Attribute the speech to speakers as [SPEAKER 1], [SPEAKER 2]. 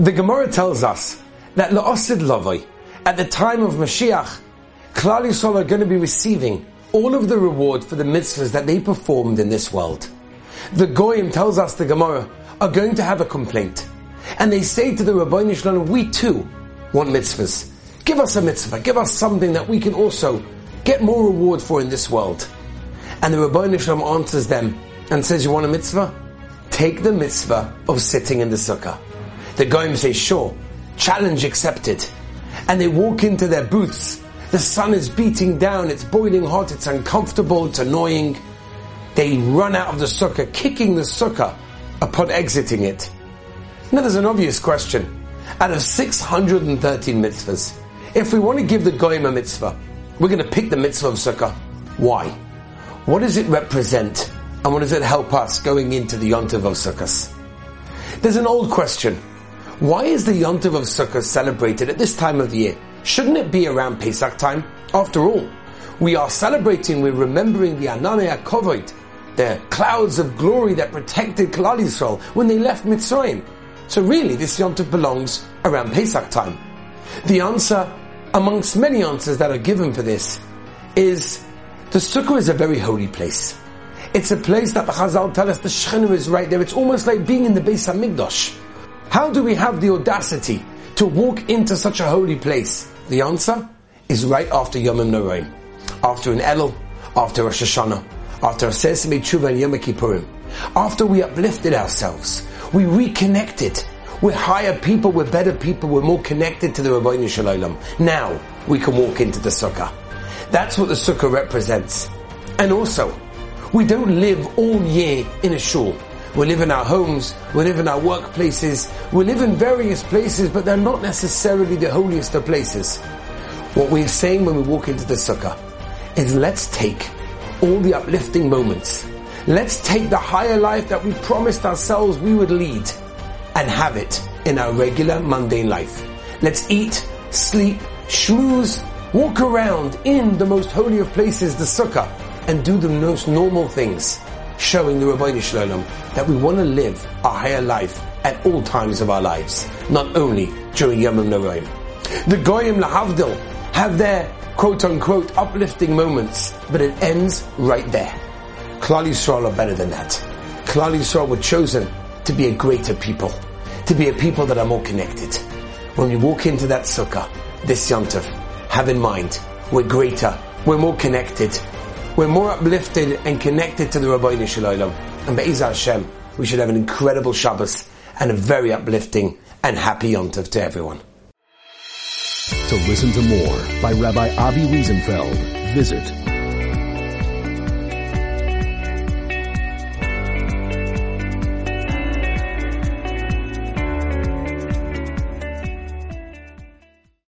[SPEAKER 1] The Gemara tells us that La'osid Lavoi, at the time of Mashiach, Klal Yisrael are going to be receiving all of the reward for the mitzvahs that they performed in this world. The Goyim tells us the Gemara are going to have a complaint. And they say to the Ribbono Shel Olam, we too want mitzvahs. Give us a mitzvah, give us something that we can also get more reward for in this world. And the Ribbono Shel Olam answers them and says, you want a mitzvah? Take the mitzvah of sitting in the sukkah. The Goyim say, sure, challenge accepted. And they walk into their booths. The sun is beating down, it's boiling hot, it's uncomfortable, it's annoying. They run out of the sukkah, kicking the sukkah upon exiting it. Now there's an obvious question. Out of 613 mitzvahs, if we want to give the Goyim a mitzvah, we're going to pick the mitzvah of sukkah. Why? What does it represent? And what does it help us going into the Yontiv of? There's an old question. Why is the Yontiv of Sukkot celebrated at this time of year? Shouldn't it be around Pesach time? After all, we are celebrating, we're remembering the Ananei Kovod, the clouds of glory that protected Klal Yisrael when they left Mitzrayim. So really, this Yontif belongs around Pesach time. The answer, amongst many answers that are given for this, is the Sukkah is a very holy place. It's a place that the Chazal tell us the Shechina is right there. It's almost like being in the Beis Hamikdash. How do we have the audacity to walk into such a holy place? The answer is right after Yomim Noraim, after an Elul, after Rosh Hashanah, after Aseres Yemei Teshuva and Yom Kippurim, after we uplifted ourselves, we reconnected. We're higher people, we're better people, we're more connected to the Ribbono Shel Olam. Now we can walk into the Sukkah. That's what the Sukkah represents. And also, we don't live all year in a shul. We live in our homes, we live in our workplaces, we live in various places, but they're not necessarily the holiest of places. What we're saying when we walk into the Sukkah is let's take all the uplifting moments. Let's take the higher life that we promised ourselves we would lead and have it in our regular mundane life. Let's eat, sleep, schmooze, walk around in the most holy of places, the sukkah, and do the most normal things, showing the Ribbono Shel Olam that we want to live a higher life at all times of our lives, not only during Yomim Noraim. The Goyim Lahavdil have their quote unquote uplifting moments, but it ends right there. Klal Yisrael are better than that. Klal Yisrael were chosen to be a greater people, to be a people that are more connected. When we walk into that sukkah, this yontif, have in mind, we're greater, we're more connected, we're more uplifted and connected to the Ribbono Shel Olam. And Be'ez Hashem, we should have an incredible Shabbos and a very uplifting and happy yontif to everyone.
[SPEAKER 2] To listen to more by Rabbi Avi Wiesenfeld, visit